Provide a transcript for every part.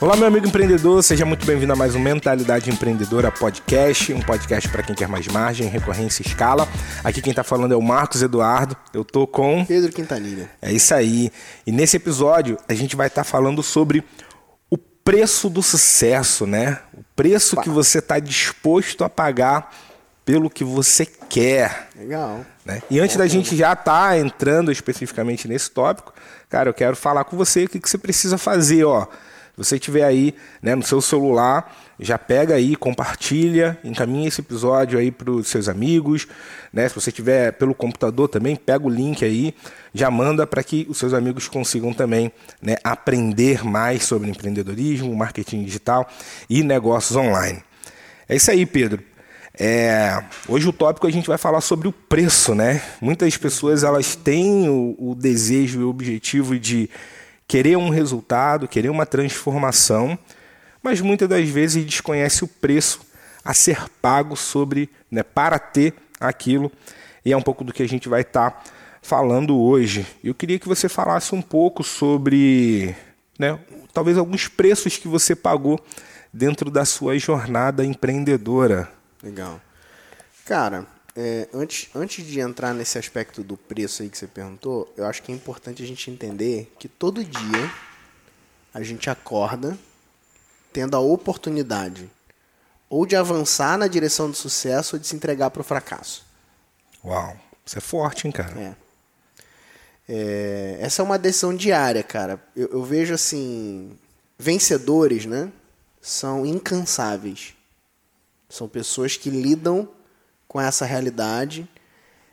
Olá, meu amigo empreendedor, seja muito bem-vindo a mais um Mentalidade Empreendedora Podcast, um podcast para quem quer mais margem, recorrência e escala. Aqui quem está falando é o Marcos Eduardo, eu tô com Pedro Quintanilha. É isso aí. E nesse episódio a gente vai estar tá falando sobre o preço do sucesso, né? O preço Pá. que você está disposto a pagar pelo que você quer. Legal. Né? E antes Bom, da gente já estar tá entrando especificamente nesse tópico, cara, eu quero falar com você o que, que você precisa fazer, ó você tiver aí né, no seu celular, já pega aí, compartilha, encaminha esse episódio aí para os seus amigos. Né? Se você tiver pelo computador também, pega o link aí, já manda para que os seus amigos consigam também né, aprender mais sobre empreendedorismo, marketing digital e negócios online. É isso aí, Pedro. É, hoje o tópico a gente vai falar sobre o preço, né? Muitas pessoas elas têm o, o desejo e o objetivo de querer um resultado, querer uma transformação, mas muitas das vezes desconhece o preço a ser pago sobre, né, para ter aquilo. E é um pouco do que a gente vai estar tá falando hoje. Eu queria que você falasse um pouco sobre, né, talvez alguns preços que você pagou dentro da sua jornada empreendedora. Legal. Cara, é, antes, antes de entrar nesse aspecto do preço aí que você perguntou, eu acho que é importante a gente entender que todo dia a gente acorda tendo a oportunidade ou de avançar na direção do sucesso ou de se entregar para o fracasso. Uau, isso é forte, hein, cara? É. é. essa é uma decisão diária, cara. Eu, eu vejo assim, vencedores, né? São incansáveis. São pessoas que lidam com essa realidade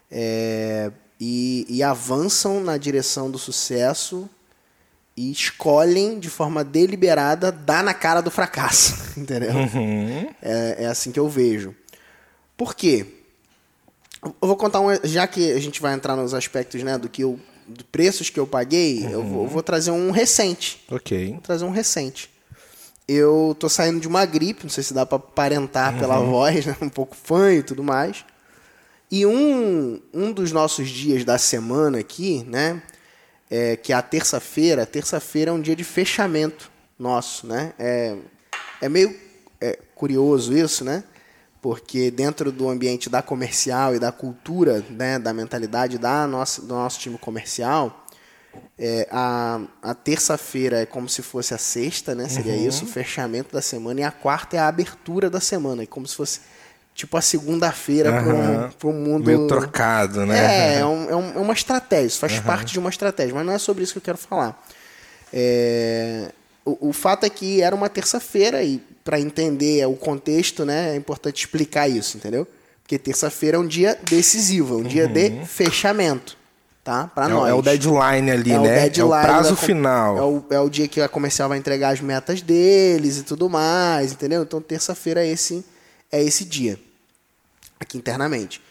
é, e, e avançam na direção do sucesso e escolhem de forma deliberada dar na cara do fracasso, entendeu? Uhum. É, é, assim que eu vejo. Por quê? Eu vou contar um, já que a gente vai entrar nos aspectos, né, do que eu, de preços que eu paguei, uhum. eu, vou, eu, vou, trazer um recente. Ok. Vou trazer um recente eu tô saindo de uma gripe, não sei se dá para aparentar uhum. pela voz, né? um pouco fã e tudo mais. E um, um dos nossos dias da semana aqui, né, é, que é a terça-feira, terça-feira é um dia de fechamento nosso, né? É, é meio é, curioso isso, né? Porque dentro do ambiente da comercial e da cultura, né, da mentalidade da nossa, do nosso time comercial, é, a, a terça-feira é como se fosse a sexta, né? Seria uhum. isso, o fechamento da semana. E a quarta é a abertura da semana. É como se fosse tipo a segunda-feira uhum. para o mundo. Meio trocado, né? É, é, um, é, um, é uma estratégia, isso faz uhum. parte de uma estratégia, mas não é sobre isso que eu quero falar. É, o, o fato é que era uma terça-feira e para entender o contexto, né, é importante explicar isso, entendeu? Porque terça-feira é um dia decisivo, é um dia de uhum. fechamento tá? Para é, nós. É o deadline ali, é né? O deadline é o prazo final. É o, é o dia que a comercial vai entregar as metas deles e tudo mais, entendeu? Então terça-feira é esse, é esse dia, aqui internamente.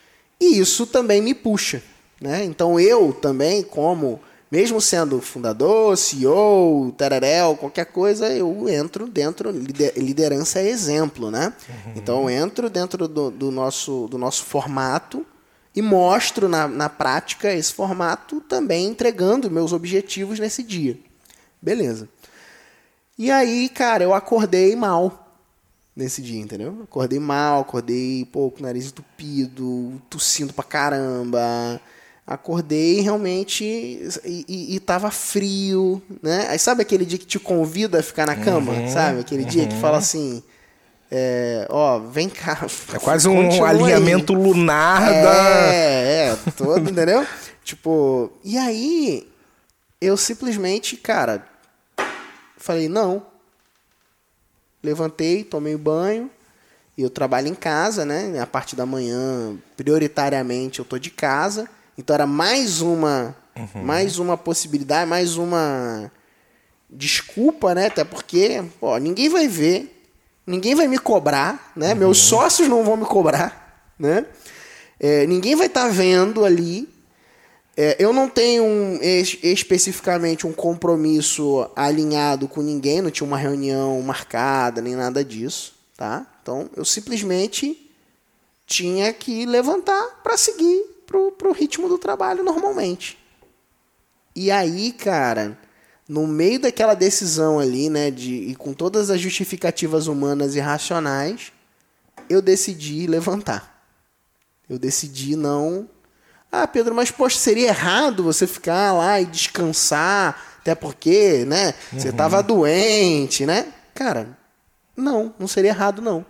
E isso também me puxa, né? Então eu também, como, mesmo sendo fundador, CEO, tereréu, qualquer coisa, eu entro dentro, liderança é exemplo, né? Uhum. Então eu entro dentro do, do, nosso, do nosso formato e mostro na, na prática esse formato também entregando meus objetivos nesse dia. Beleza. E aí, cara, eu acordei mal nesse dia, entendeu? Acordei mal, acordei, pô, com o nariz entupido, tossindo pra caramba. Acordei realmente e, e, e tava frio, né? Aí sabe aquele dia que te convida a ficar na cama? Uhum, sabe? Aquele uhum. dia que fala uhum. assim é, ó, vem cá. É quase um alinhamento aí. lunar é, da. É, é, todo, entendeu? tipo, e aí eu simplesmente, cara, falei, não. Levantei, tomei banho. E eu trabalho em casa, né? A parte da manhã, prioritariamente, eu tô de casa. Então era mais uma, uhum. mais uma possibilidade, mais uma desculpa, né? Até porque, pô, ninguém vai ver ninguém vai me cobrar, né? Uhum. Meus sócios não vão me cobrar, né? É, ninguém vai estar tá vendo ali. É, eu não tenho um, es, especificamente um compromisso alinhado com ninguém, não tinha uma reunião marcada, nem nada disso, tá? Então eu simplesmente tinha que levantar para seguir pro, pro ritmo do trabalho normalmente. E aí, cara, no meio daquela decisão ali, né, de, e com todas as justificativas humanas e racionais, eu decidi levantar. Eu decidi não. Ah, Pedro, mas poxa, seria errado você ficar lá e descansar, até porque, né, você estava uhum. doente, né? Cara, não, não seria errado não.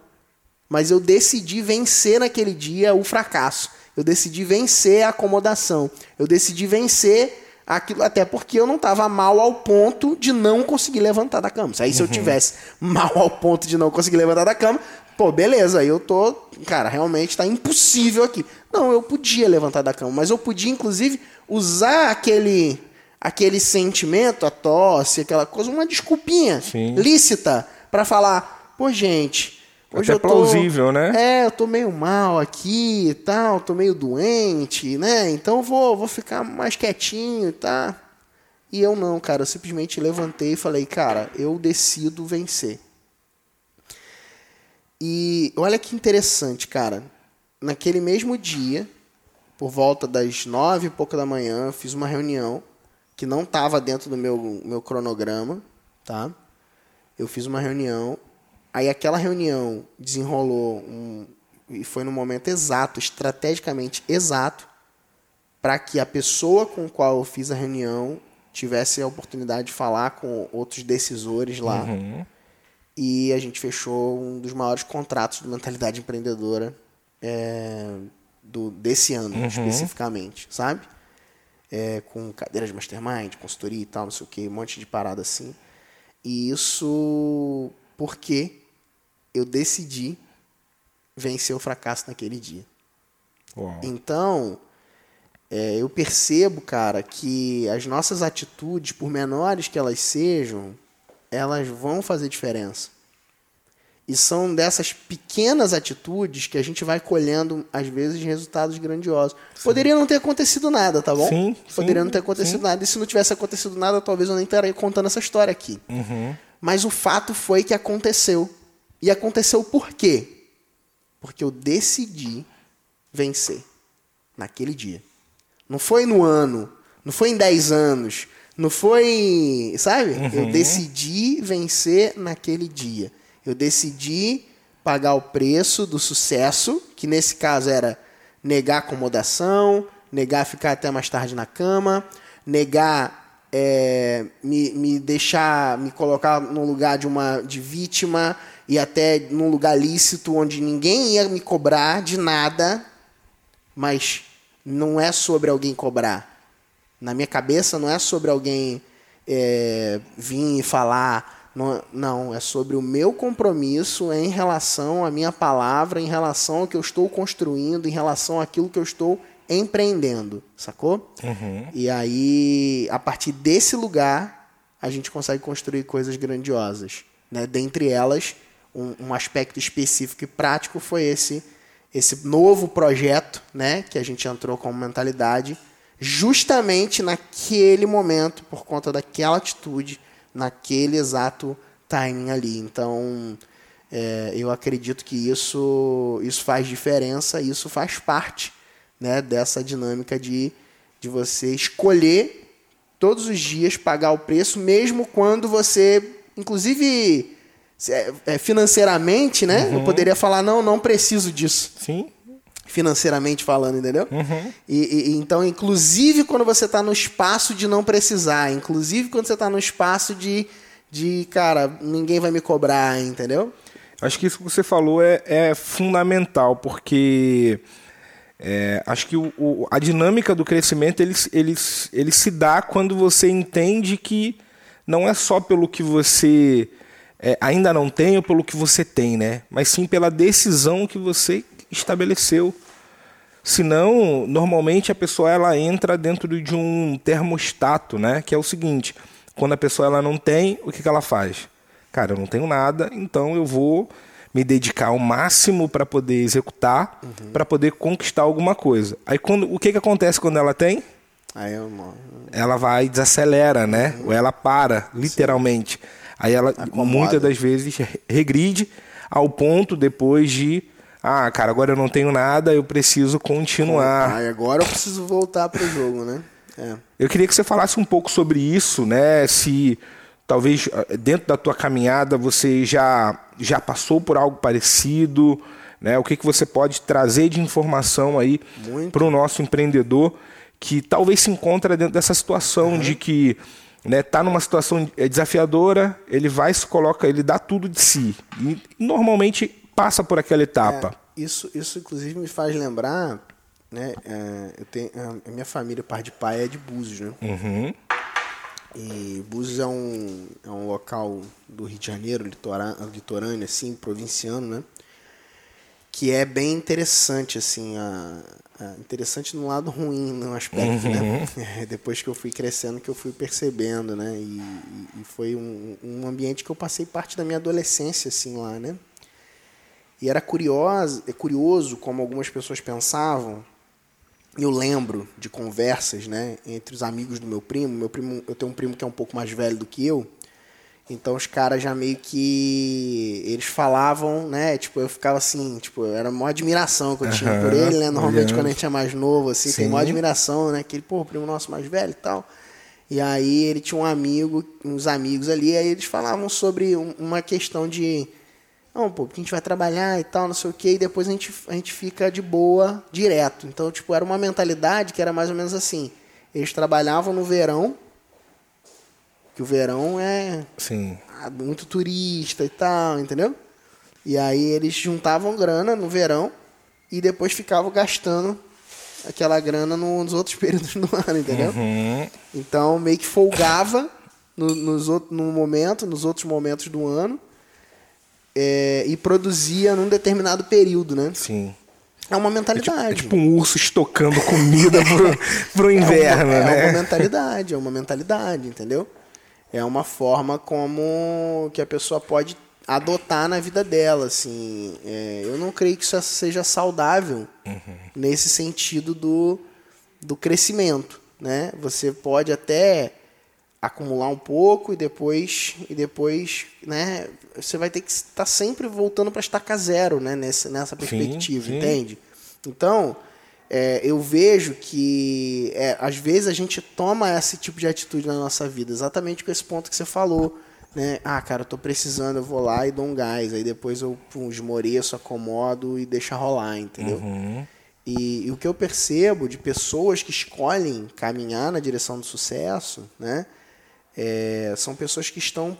Mas eu decidi vencer naquele dia o fracasso. Eu decidi vencer a acomodação. Eu decidi vencer aquilo, até porque eu não estava mal ao ponto de não conseguir levantar da cama. Aí se eu uhum. tivesse mal ao ponto de não conseguir levantar da cama, pô, beleza, aí eu tô, cara, realmente tá impossível aqui. Não, eu podia levantar da cama, mas eu podia inclusive usar aquele aquele sentimento, a tosse, aquela coisa, uma desculpinha Sim. lícita para falar, pô, gente, Hoje Até eu tô, plausível, né? É, eu tô meio mal aqui e tal, tô meio doente, né? Então vou, vou ficar mais quietinho, tá? E eu não, cara, eu simplesmente levantei e falei, cara, eu decido vencer. E olha que interessante, cara. Naquele mesmo dia, por volta das nove e pouco da manhã, fiz uma reunião que não estava dentro do meu, meu cronograma, tá? Eu fiz uma reunião Aí aquela reunião desenrolou um, e foi no momento exato, estrategicamente exato, para que a pessoa com a qual eu fiz a reunião tivesse a oportunidade de falar com outros decisores lá. Uhum. E a gente fechou um dos maiores contratos de mentalidade empreendedora é, do, desse ano, uhum. especificamente, sabe? É, com cadeiras de mastermind, consultoria e tal, não sei o que, um monte de parada assim. E isso porque eu decidi vencer o fracasso naquele dia. Uau. Então, é, eu percebo, cara, que as nossas atitudes, por menores que elas sejam, elas vão fazer diferença. E são dessas pequenas atitudes que a gente vai colhendo, às vezes, resultados grandiosos. Sim. Poderia não ter acontecido nada, tá bom? Sim. Poderia sim, não ter acontecido sim. nada. E se não tivesse acontecido nada, talvez eu nem estaria contando essa história aqui. Uhum. Mas o fato foi que aconteceu. E aconteceu por quê? Porque eu decidi vencer naquele dia. Não foi no ano, não foi em 10 anos, não foi, sabe? Uhum. Eu decidi vencer naquele dia. Eu decidi pagar o preço do sucesso, que nesse caso era negar acomodação, negar ficar até mais tarde na cama, negar é, me, me deixar, me colocar no lugar de uma de vítima, e até num lugar lícito onde ninguém ia me cobrar de nada, mas não é sobre alguém cobrar. Na minha cabeça não é sobre alguém é, vir e falar. Não, não, é sobre o meu compromisso em relação à minha palavra, em relação ao que eu estou construindo, em relação àquilo que eu estou empreendendo, sacou? Uhum. E aí, a partir desse lugar, a gente consegue construir coisas grandiosas. Né? Dentre elas, um, um aspecto específico e prático foi esse esse novo projeto, né, que a gente entrou com mentalidade, justamente naquele momento, por conta daquela atitude, naquele exato timing ali. Então, é, eu acredito que isso, isso faz diferença, isso faz parte né, dessa dinâmica de, de você escolher todos os dias pagar o preço, mesmo quando você, inclusive é, é, financeiramente, né? Uhum. Eu poderia falar, não, não preciso disso. Sim. Financeiramente falando, entendeu? Uhum. E, e, então, inclusive quando você está no espaço de não precisar, inclusive quando você está no espaço de, de, cara, ninguém vai me cobrar, entendeu? Acho que isso que você falou é, é fundamental, porque é, acho que o, o, a dinâmica do crescimento ele, ele, ele se dá quando você entende que não é só pelo que você é, ainda não tem ou pelo que você tem, né? Mas sim pela decisão que você estabeleceu. Senão, normalmente a pessoa ela entra dentro de um termostato, né? Que é o seguinte: quando a pessoa ela não tem, o que, que ela faz? Cara, eu não tenho nada, então eu vou me dedicar ao máximo para poder executar, uhum. para poder conquistar alguma coisa. Aí quando o que, que acontece quando ela tem? Aí eu... Ela vai desacelera, né? Uhum. Ou ela para, literalmente. Sim. Aí ela Acomoda. muitas das vezes regride ao ponto depois de ah, cara, agora eu não tenho nada, eu preciso continuar. Ah, agora eu preciso voltar pro jogo, né? É. Eu queria que você falasse um pouco sobre isso, né? Se talvez eh, dentro da tua caminhada você já, já passou por algo parecido, né? O que, que você pode trazer de informação aí para o nosso empreendedor que talvez se encontra dentro dessa situação de que né, tá numa situação eh, desafiadora, ele vai se coloca, ele dá tudo de si e normalmente passa por aquela etapa. É, isso, isso inclusive me faz lembrar, né? é, eu tenho, a minha família, par de pai, é de Búzios, né? Uhum. E Búzios é um, é um local do Rio de Janeiro, litora- litorâneo, assim, provinciano, né? Que é bem interessante, assim, a, a- interessante no lado ruim, no aspecto, né? É, depois que eu fui crescendo, que eu fui percebendo, né? E, e- e foi um, um ambiente que eu passei parte da minha adolescência, assim, lá, né? E era curioso, é curioso como algumas pessoas pensavam. Eu lembro de conversas, né, entre os amigos do meu primo. Meu primo, eu tenho um primo que é um pouco mais velho do que eu. Então os caras já meio que eles falavam, né, tipo, eu ficava assim, tipo, era uma admiração que eu tinha por Aham, ele, né? Normalmente quando a gente é mais novo assim, tem Sim. uma admiração, né, que ele, pô, o primo nosso mais velho e tal. E aí ele tinha um amigo, uns amigos ali, aí eles falavam sobre um- uma questão de não, pô, porque a gente vai trabalhar e tal, não sei o quê, e depois a gente, a gente fica de boa direto. Então, tipo, era uma mentalidade que era mais ou menos assim. Eles trabalhavam no verão, que o verão é Sim. ah, muito turista e tal, entendeu? E aí eles juntavam grana no verão e depois ficavam gastando aquela grana nos outros períodos do ano, entendeu? Uhum. Então meio que folgava no, nos no momento, nos outros momentos do ano é, e produzia num determinado período, né? Sim. É uma É tipo, mentalidade. é tipo um urso estocando comida pro, pro inverno, é uma, né? É uma mentalidade, é uma mentalidade, entendeu? É uma forma como que a pessoa pode adotar na vida dela, assim. É, eu não creio que isso seja saudável nesse sentido do, do crescimento, né? Você pode até acumular um pouco e depois e depois, né? Você vai ter que estar sempre voltando para estaca zero, né? Nessa, nessa perspectiva, sim. entende? Então, é, eu vejo que é, às vezes a gente toma esse tipo de atitude na nossa vida, exatamente com esse ponto que você falou. Né? Ah, cara, eu tô precisando, eu vou lá e dou um gás. Aí depois eu pum, esmoreço, acomodo e deixa rolar, entendeu? Uhum. E, e o que eu percebo de pessoas que escolhem caminhar na direção do sucesso, né? É, são pessoas que estão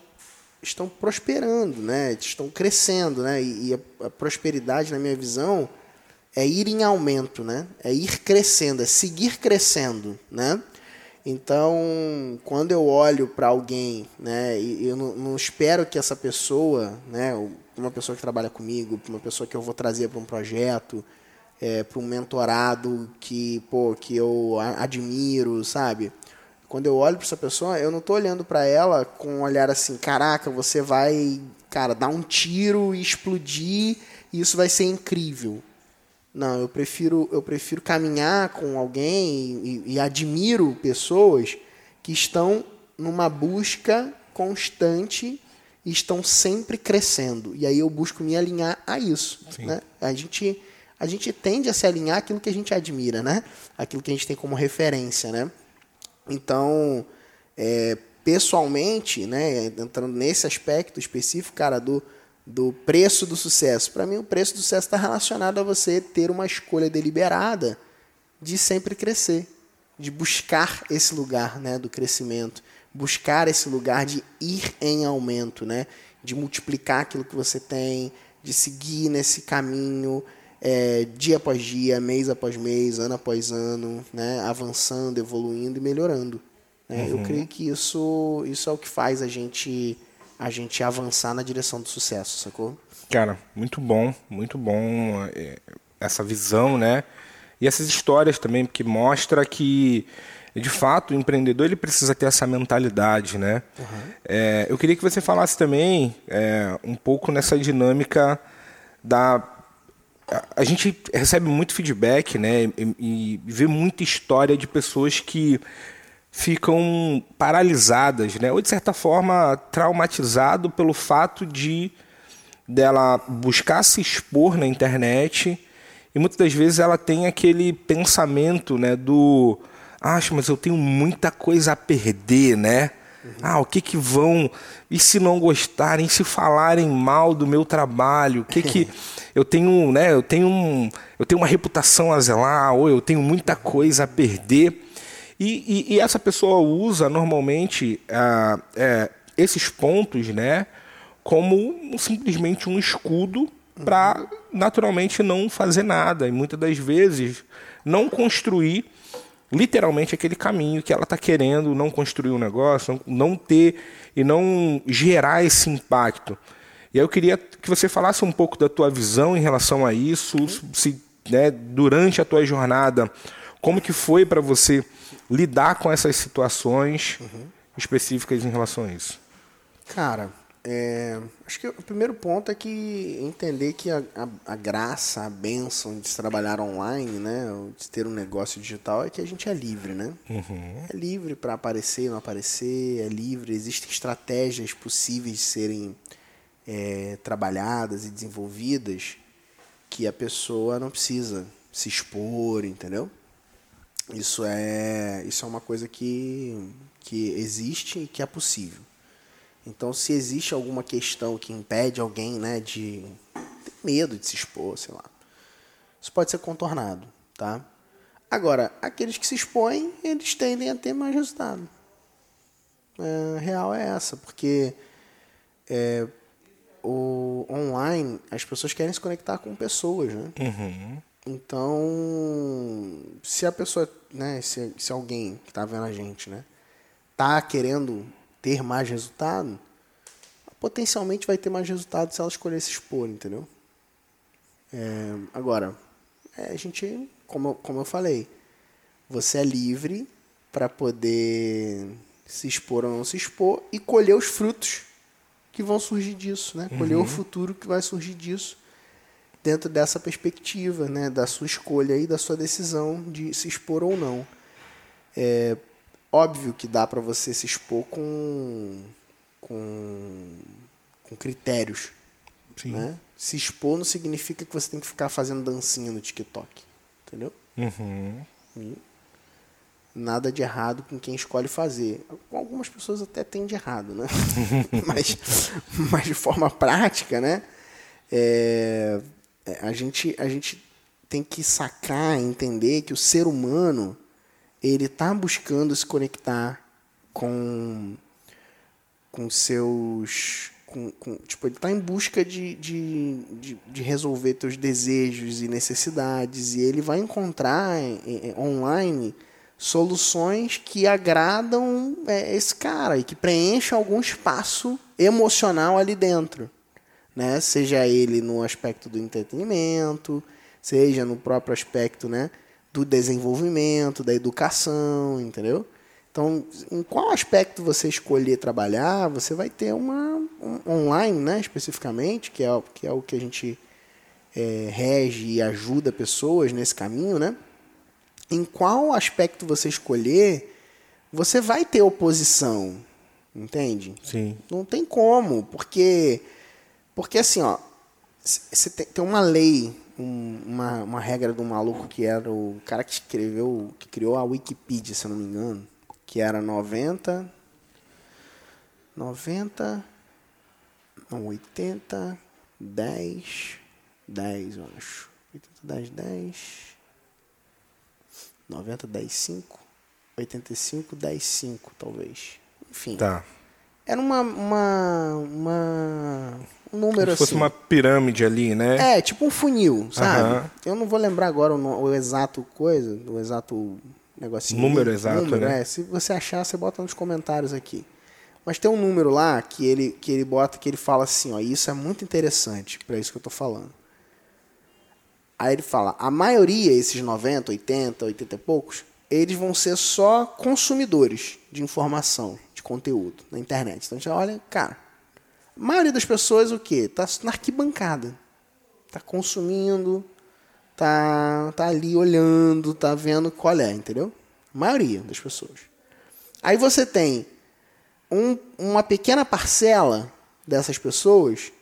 estão prosperando, né? Estão crescendo, né? E, e a, a prosperidade, na minha visão, é ir em aumento, né? É ir crescendo, é seguir crescendo, né? Então, quando eu olho para alguém, né, e eu não, não espero que essa pessoa, né, uma pessoa que trabalha comigo, uma pessoa que eu vou trazer para um projeto, é, para um mentorado que, pô, que eu admiro, sabe? Quando eu olho para essa pessoa, eu não tô olhando para ela com um olhar assim, caraca, você vai, cara, dar um tiro e explodir e isso vai ser incrível. Não, eu prefiro, eu prefiro caminhar com alguém e, e admiro pessoas que estão numa busca constante e estão sempre crescendo. E aí eu busco me alinhar a isso. Né? A, gente, a gente tende a se alinhar àquilo que a gente admira, né? Aquilo que a gente tem como referência, né? Então, é, pessoalmente, né, entrando nesse aspecto específico, cara, do, do preço do sucesso. Para mim, o preço do sucesso está relacionado a você ter uma escolha deliberada de sempre crescer, de buscar esse lugar né, do crescimento, buscar esse lugar de ir em aumento, né, de multiplicar aquilo que você tem, de seguir nesse caminho é, dia após dia, mês após mês, ano após ano, né, avançando, evoluindo e melhorando. né? Eu creio que isso, isso é o que faz a gente a gente avançar na direção do sucesso, sacou? Cara, muito bom, muito bom é, essa visão, né? E essas histórias também, porque mostra que, de fato, o empreendedor ele precisa ter essa mentalidade, né? É, eu queria que você falasse também é, um pouco nessa dinâmica da a- gente recebe muito feedback, né? E, vê muita história de pessoas que ficam paralisadas, né? Ou de certa forma traumatizado pelo fato de dela buscar se expor na internet e muitas das vezes ela tem aquele pensamento, né, do acho, mas eu tenho muita coisa a perder, né? Ah, o que que vão. E se não gostarem, se falarem mal do meu trabalho? O que que. eu tenho, né? Eu tenho, um, eu tenho uma reputação a zelar, ou eu tenho muita coisa a perder. E, e, e essa pessoa usa normalmente ah, é, esses pontos, né? Como simplesmente um escudo para naturalmente não fazer nada. E muitas das vezes não construir literalmente aquele caminho que ela está querendo, não construir um negócio, não ter e não gerar esse impacto. E aí eu queria que você falasse um pouco da tua visão em relação a isso, se né, durante a tua jornada, como que foi para você lidar com essas situações uhum. específicas em relação a isso? Cara, é, acho que o primeiro ponto é que entender que a, a, a, graça, a bênção de se trabalhar online, né, de ter um negócio digital, é que a gente é livre, né? Uhum. É livre para aparecer, não aparecer, é livre. Existem estratégias possíveis de serem é, trabalhadas e desenvolvidas que a pessoa não precisa se expor, entendeu? Isso é, isso é uma coisa que, que existe e que é possível. Então, se existe alguma questão que impede alguém né, de ter medo de se expor, sei lá, isso pode ser contornado, tá? Agora, aqueles que se expõem, eles tendem a ter mais resultado. É, real é essa, porque é, o online, as pessoas querem se conectar com pessoas, né? Uhum. Então, se a pessoa, né, se, se alguém que está vendo a gente, né, tá querendo ter mais resultado, potencialmente vai ter mais resultado se ela escolher se expor, entendeu? É, agora, é, a gente, como, como eu falei, você é livre para poder se expor ou não se expor e colher os frutos que vão surgir disso, né? Colher uhum. o futuro que vai surgir disso dentro dessa perspectiva, né? Da sua escolha e da sua decisão de se expor ou não. É, Óbvio que dá para você se expor com, com, com critérios. Sim. Né? Se expor não significa que você tem que ficar fazendo dancinha no TikTok. Entendeu? Uhum. nada de errado com quem escolhe fazer. Algumas pessoas até têm de errado, né? mas, mas de forma prática, né? É, é, a, gente, a gente tem que sacar, entender que o ser humano ele está buscando se conectar com com seus com, com, tipo ele está em busca de, de, de, de, resolver seus desejos e necessidades e ele vai encontrar online soluções que agradam é, esse cara e que preenchem algum espaço emocional ali dentro né? Seja ele no aspecto do entretenimento seja no próprio aspecto né do desenvolvimento, da educação, entendeu? Então, em qual aspecto você escolher trabalhar, você vai ter uma um, online, né, especificamente, que é, que é o que a gente é, rege e ajuda pessoas nesse caminho, né? Em qual aspecto você escolher, você vai ter oposição, entende? Sim. Não tem como, porque porque assim, ó, você tem, tem uma lei um, uma, uma regra do maluco que era o cara que escreveu, que criou a Wikipedia, se eu não me engano, que era 90, 90, não, 80, 10, 10, eu acho. 80, 10, 10, 90, 10, 5, 85, 10, 5, talvez. Enfim. Tá. Era uma, uma, uma um número Como se fosse assim. uma pirâmide ali, né? É, tipo um funil, sabe? Eu não vou lembrar agora o, o, exato coisa, o exato negocinho. Número exato, número, né? É, se você achar, você bota nos comentários aqui. Mas tem um número lá que ele, que ele bota, que ele fala assim, ó, e isso é muito interessante para isso que eu estou falando. Aí ele fala, a maioria, esses 90, 80, 80 e poucos, eles vão ser só consumidores de informação, de conteúdo na internet. Então, a gente olha, cara, a maioria das pessoas, o quê? Tá na arquibancada. Tá consumindo, tá, tá ali olhando, tá vendo qual é, entendeu? A maioria das pessoas. Aí você tem um, uma pequena parcela dessas pessoas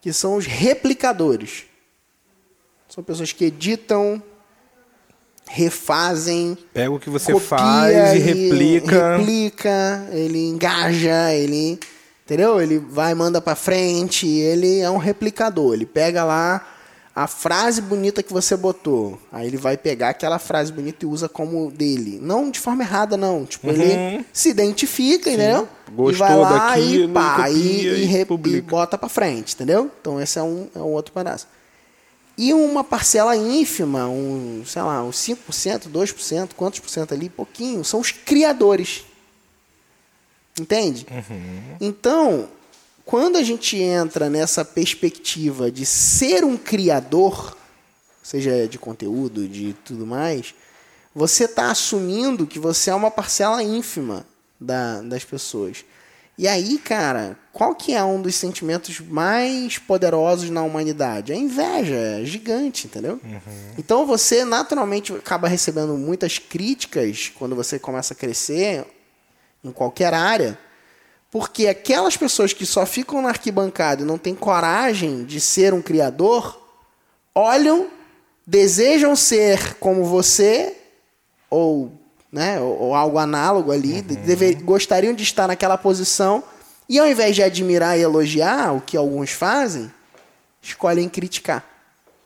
que são os replicadores. São pessoas que editam, refazem. Pega o que você faz e replica. Replica, ele engaja, ele. Entendeu? Ele vai, manda pra frente, ele é um replicador. Ele pega lá a frase bonita que você botou. Aí ele vai pegar aquela frase bonita e usa como dele. Não de forma errada, não. Tipo, uhum. ele se identifica, Sim. entendeu? Gostou e vai lá daquilo, e pá, e, e, e, e, bota pra frente, entendeu? Então esse é um, é um outro pedaço. E uma parcela ínfima, um, sei lá, uns 5%, 2%, quantos por cento ali, pouquinho, são os criadores. Entende? Uhum. Então, quando a gente entra nessa perspectiva de ser um criador, seja de conteúdo, de tudo mais, você está assumindo que você é uma parcela ínfima da, das pessoas. E aí, cara, qual que é um dos sentimentos mais poderosos na humanidade? A inveja, é gigante, entendeu? Uhum. Então você naturalmente acaba recebendo muitas críticas quando você começa a crescer em qualquer área, porque aquelas pessoas que só ficam na arquibancada e não têm coragem de ser um criador, olham, desejam ser como você, ou né, ou, ou algo análogo ali, uhum. deve, gostariam de estar naquela posição, e ao invés de admirar e elogiar, o que alguns fazem, escolhem criticar.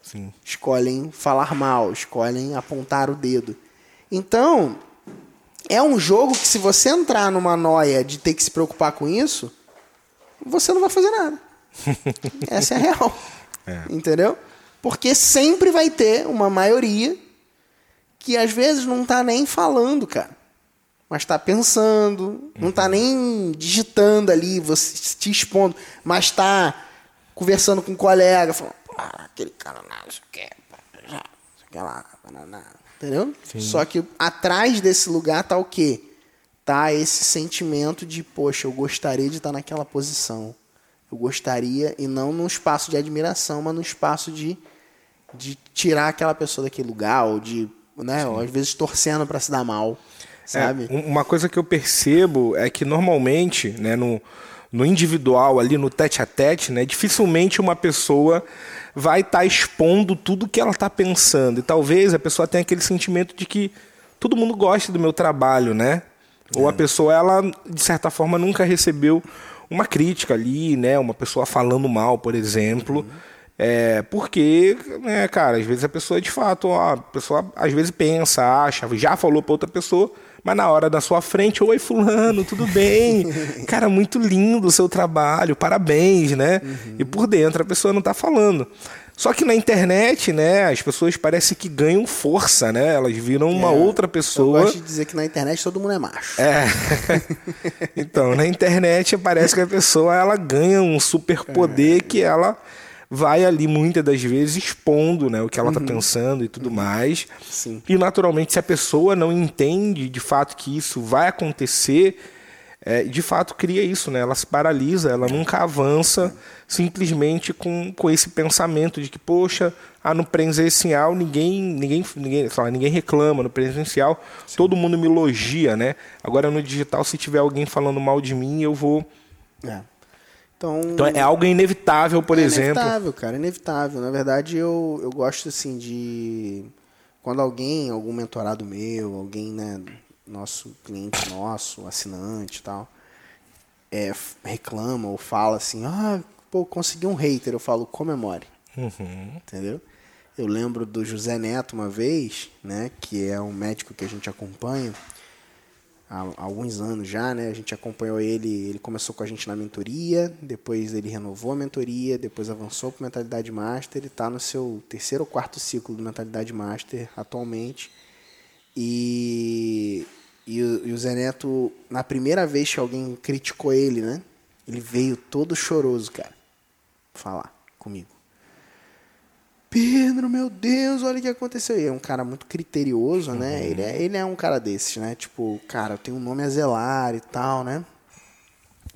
Sim. Escolhem falar mal, escolhem apontar o dedo. Então, é um jogo que se você entrar numa noia de ter que se preocupar com isso, você não vai fazer nada. Essa é a real. É. Entendeu? Porque sempre vai ter uma maioria que às vezes não está nem falando, cara. Mas está pensando, não está nem digitando ali, você te expondo, mas está conversando com um colega, falando, aquele cara não, isso aqui, já, isso aqui lá. Entendeu? Sim. Só que atrás desse lugar tá o quê? Tá esse sentimento de, poxa, eu gostaria de estar naquela posição. Eu gostaria, e não num espaço de admiração, mas num espaço de, de tirar aquela pessoa daquele lugar, ou de né? Ou às vezes torcendo para se dar mal, sabe? É, uma coisa que eu percebo é que normalmente, né, no, no individual ali, no tete a tete, né, dificilmente uma pessoa vai estar tá expondo tudo que ela está pensando. E talvez a pessoa tenha aquele sentimento de que todo mundo gosta do meu trabalho, né? É. Ou a pessoa, ela, de certa forma, nunca recebeu uma crítica ali, né? Uma pessoa falando mal, por exemplo. Uhum é, porque, né, cara, às vezes a pessoa de fato, ó, a pessoa às vezes pensa, acha, já falou para outra pessoa, mas na hora da sua frente, oi fulano, tudo bem? cara, muito lindo o seu trabalho, parabéns, né? Uhum. E por dentro a pessoa não está falando. Só que na internet, né, as pessoas parecem que ganham força, né? Elas viram uma é, outra pessoa. Eu gosto de dizer que na internet todo mundo é macho. É. então, na internet parece que a pessoa ela ganha um superpoder é. que ela vai ali muitas das vezes expondo né, o que ela está uhum. pensando e tudo uhum. mais. Sim. E naturalmente, se a pessoa não entende de fato que isso vai acontecer, é, de fato cria isso, né? Ela se paralisa, ela nunca avança simplesmente com, com esse pensamento de que, poxa, ah, no presencial ninguém, ninguém, ninguém, lá, ninguém reclama, no presencial Sim. todo mundo me elogia, né? Agora no digital, se tiver alguém falando mal de mim, eu vou. É. Então, então é algo inevitável, por é exemplo. Inevitável, cara, inevitável. Na verdade, eu, eu gosto assim de quando alguém, algum mentorado meu, alguém, né, nosso cliente nosso, assinante e tal, é, reclama ou fala assim, ah, pô, consegui um hater, eu falo, comemore. Uhum. Entendeu? Eu lembro do José Neto uma vez, né, que é um médico que a gente acompanha, há alguns anos já, né? A gente acompanhou ele, ele começou com a gente na mentoria, depois ele renovou a mentoria, depois avançou para Mentalidade Master, ele está no seu terceiro ou quarto ciclo de Mentalidade Master atualmente. E, e, o, e o Zé Neto, na primeira vez que alguém criticou ele, né? Ele veio todo choroso, cara, falar comigo. Pedro, meu Deus, olha o que aconteceu. E é um cara muito criterioso, né? Uhum. Ele, é, ele é um cara desses, né? Tipo, cara, eu tenho um nome a zelar e tal, né?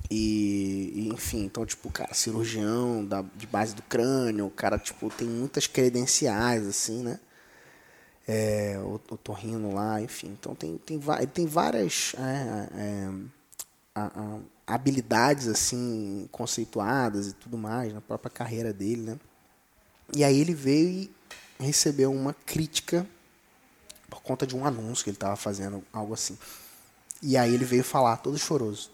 E, e, enfim, então, tipo, cara, cirurgião da, de base do crânio, o cara, tipo, tem muitas credenciais, assim, né? É, o, o Torrino lá, enfim. Então, tem, tem, ele tem várias é, é, a, a, habilidades, assim, conceituadas e tudo mais na própria carreira dele, né? E aí ele veio e recebeu uma crítica por conta de um anúncio que ele tava fazendo, algo assim. E aí ele veio falar, todo choroso.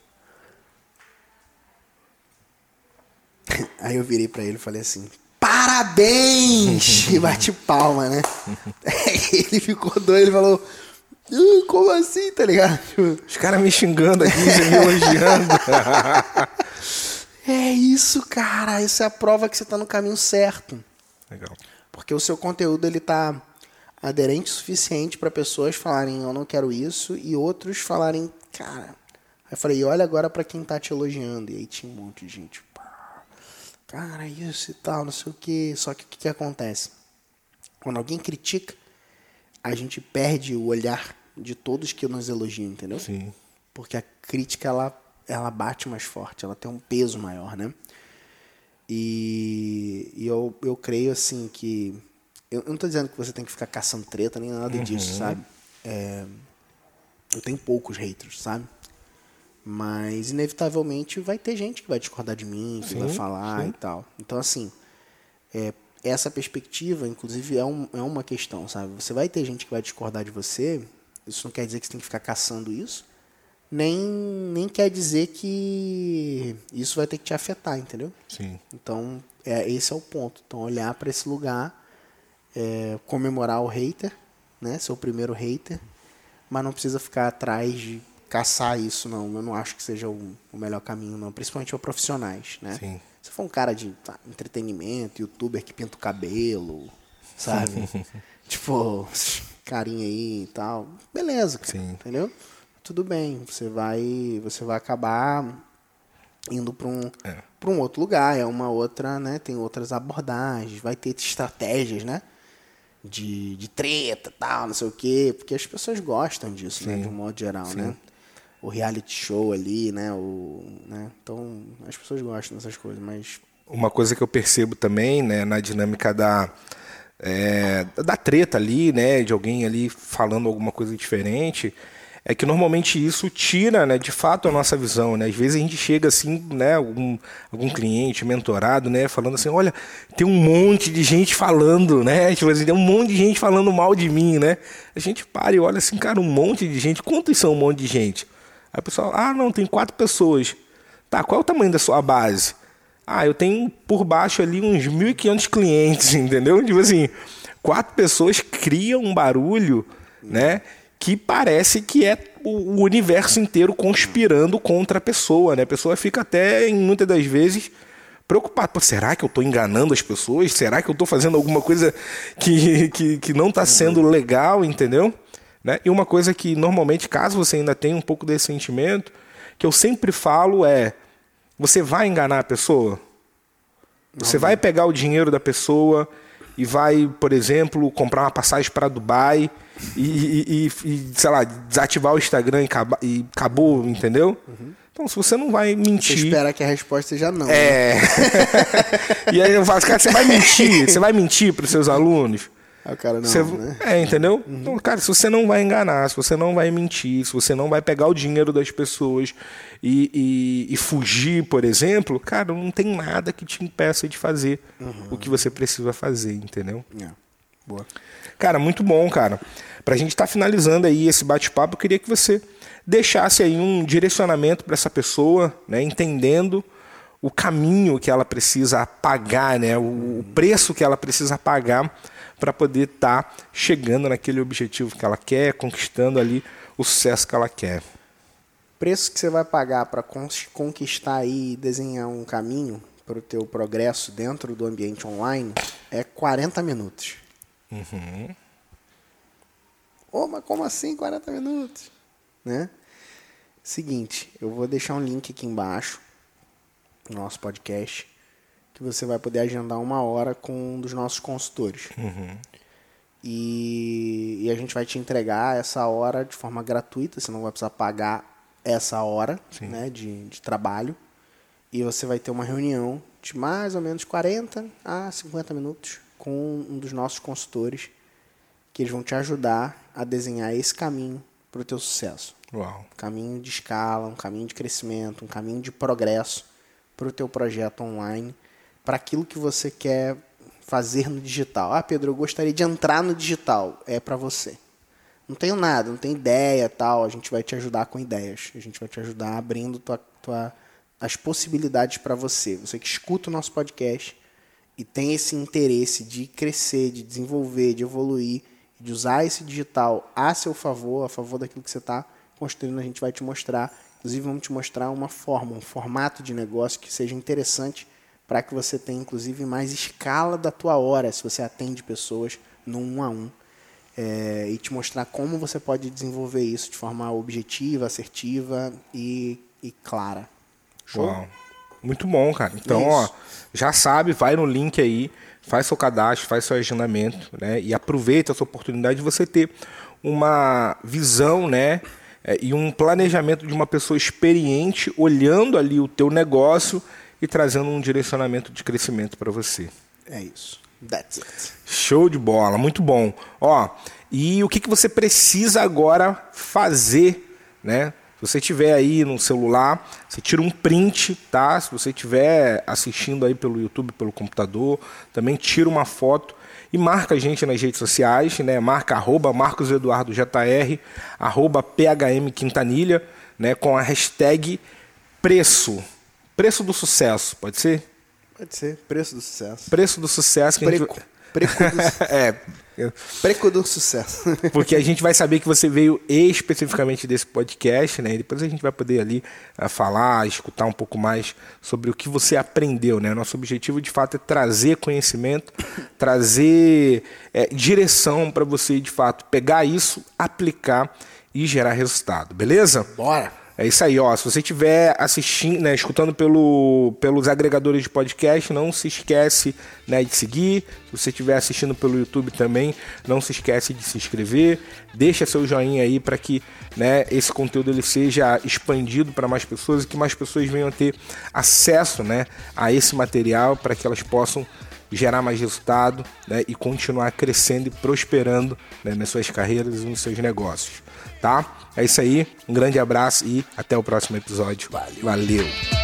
Aí eu virei pra ele e falei assim: Parabéns! E bate palma, né? Ele ficou doido, ele falou: "Uh, Como assim, tá ligado? Os caras me xingando aqui, me elogiando. É isso, cara. Isso é a prova que você tá no caminho certo. Legal. Porque o seu conteúdo ele tá aderente o suficiente para pessoas falarem eu não quero isso e outros falarem, cara. Aí eu falei, olha agora para quem tá te elogiando. E aí tinha um monte de gente, pá, cara, isso e tal, não sei o que. Só que o que, que acontece? Quando alguém critica, a gente perde o olhar de todos que nos elogiam, entendeu? Sim. Porque a crítica ela, ela bate mais forte, ela tem um peso maior, né? E, e eu, eu creio assim que. Eu, eu não tô dizendo que você tem que ficar caçando treta nem nada disso, sabe? É, eu tenho poucos haters, sabe? Mas inevitavelmente vai ter gente que vai discordar de mim, que vai falar e tal. Então, assim, é, essa perspectiva, inclusive, é, um, é uma questão, sabe? Você vai ter gente que vai discordar de você, isso não quer dizer que você tem que ficar caçando isso, nem, nem quer dizer que isso vai ter que te afetar, entendeu? Sim. Então, é, esse é o ponto. Então, olhar para esse lugar, é, comemorar o hater, né? Ser o primeiro hater, mas não precisa ficar atrás de caçar isso, não. Eu não acho que seja o, o melhor caminho, não. Principalmente para profissionais, né? Sim. Se for um cara de tá, entretenimento, youtuber que pinta o cabelo, sabe? tipo, carinha aí e tal. Beleza, cara, Sim. entendeu? Tudo bem, você vai, você vai acabar indo para um, É. pra um outro lugar, é uma outra, né? Tem outras abordagens, vai ter estratégias, né? De, de treta tal, não sei o quê, porque as pessoas gostam disso, né? De um modo geral, né? O reality show ali, né? O, né? Então, as pessoas gostam dessas coisas, mas Uma coisa que eu percebo também, né, na dinâmica da, é, da treta ali, né, de alguém ali falando alguma coisa diferente, é que normalmente isso tira, né, de fato a nossa visão, né? Às vezes a gente chega assim, né, algum, algum cliente mentorado, né, falando assim, olha, tem um monte de gente falando, né? Tipo assim, tem um monte de gente falando mal de mim, né? A gente para e olha assim, cara, um monte de gente. Quantos são um monte de gente? Aí o pessoal, ah, não, tem quatro pessoas. Tá, qual é o tamanho da sua base? Ah, eu tenho por baixo ali uns 1.500 clientes, entendeu? Tipo assim, quatro pessoas criam um barulho, né? Que parece que é o universo inteiro conspirando contra a pessoa, né? A pessoa fica até, muitas das vezes, preocupada. Pô, será que eu estou enganando as pessoas? Será que eu estou fazendo alguma coisa que, que, que não está sendo legal, entendeu? Né? E uma coisa que, normalmente, caso você ainda tenha um pouco desse sentimento, que eu sempre falo é: você vai enganar a pessoa? Você vai pegar o dinheiro da pessoa e vai, por exemplo, comprar uma passagem para Dubai e, e- e- sei lá, desativar o Instagram e, acaba- e acabou, entendeu? Então, se você não vai Uhum. você mentir. espera que a resposta seja não. né? É. e aí eu falo, cara, você vai mentir? Você vai mentir para os seus alunos? O cara não, Você- né? É, entendeu? Então, cara, se você não vai enganar, se você não vai mentir, se você não vai pegar o dinheiro das pessoas e, e- e fugir, por exemplo, cara, não tem nada que te impeça de fazer o que você precisa fazer, entendeu? É. Boa. Cara, muito bom, cara. Pra gente estar finalizando aí esse bate-papo, eu queria que você deixasse aí um direcionamento para essa pessoa, né, entendendo o caminho que ela precisa pagar, né, o preço que ela precisa pagar para poder estar chegando naquele objetivo que ela quer, conquistando ali o sucesso que ela quer. preço que você vai pagar para conquistar e desenhar um caminho para o teu progresso dentro do ambiente online é 40 minutos. Ô, mas como assim 40 minutos? Né? Seguinte, eu vou deixar um link aqui embaixo no nosso podcast que você vai poder agendar uma hora com um dos nossos consultores. E, e a gente vai te entregar essa hora de forma gratuita, você não vai precisar pagar essa hora né, de, de trabalho. E você vai ter uma reunião de mais ou menos 40 a 50 minutos com um dos nossos consultores, que eles vão te ajudar a desenhar esse caminho para o teu sucesso. Uau. Um caminho de escala, um caminho de crescimento, um caminho de progresso para o teu projeto online, para aquilo que você quer fazer no digital. Ah, Pedro, eu gostaria de entrar no digital. É para você. não tenho nada, não tenho ideia tal. A gente vai te ajudar com ideias. A gente vai te ajudar abrindo tua, tua, as possibilidades para você. Você que escuta o nosso podcast e tem esse interesse de crescer, de desenvolver, de evoluir, de usar esse digital a seu favor, a favor daquilo que você está construindo, a gente vai te mostrar. Inclusive, vamos te mostrar uma forma, um formato de negócio que seja interessante para que você tenha, inclusive, mais escala da tua hora, se você atende pessoas no um a um. É, e te mostrar como você pode desenvolver isso de forma objetiva, assertiva e, e clara. Show? Uau. Muito bom, cara. Então, isso. ó, já sabe, vai no link aí, faz seu cadastro, faz seu agendamento, né? E aproveita essa oportunidade de você ter uma visão, né? É, e um planejamento de uma pessoa experiente olhando ali o teu negócio e trazendo um direcionamento de crescimento para você. É isso. That's it. Show de bola, muito bom. Ó, e o que, que você precisa agora fazer, né? Se você tiver aí no celular, você tira um print, tá? Se você estiver assistindo aí pelo YouTube, pelo computador, também tira uma foto e marca a gente nas redes sociais, né? Marca arroba Marcos Eduardo JR, arroba PHM Quintanilha, né? Com a hashtag preço, Preço do sucesso, pode ser? Pode ser, preço do sucesso. Preço do sucesso que Preco. a gente... Preco do... é. Preco do sucesso. Porque a gente vai saber que você veio especificamente desse podcast, né? E depois a gente vai poder ali uh, falar, escutar um pouco mais sobre o que você aprendeu, né? Nosso objetivo de fato é trazer conhecimento, trazer é, direção para você de fato pegar isso, aplicar e gerar resultado, beleza? Bora! É isso aí, ó. Se você estiver assistindo, né, escutando pelo, pelos agregadores de podcast, não se esquece né, de seguir. Se você estiver assistindo pelo YouTube também, não se esquece de se inscrever. Deixa seu joinha aí para que né, esse conteúdo ele seja expandido para mais pessoas e que mais pessoas venham ter acesso né, a esse material para que elas possam gerar mais resultado né, e continuar crescendo e prosperando né, nas suas carreiras e nos seus negócios tá? É isso aí, um grande abraço e até o próximo episódio. Valeu. Valeu.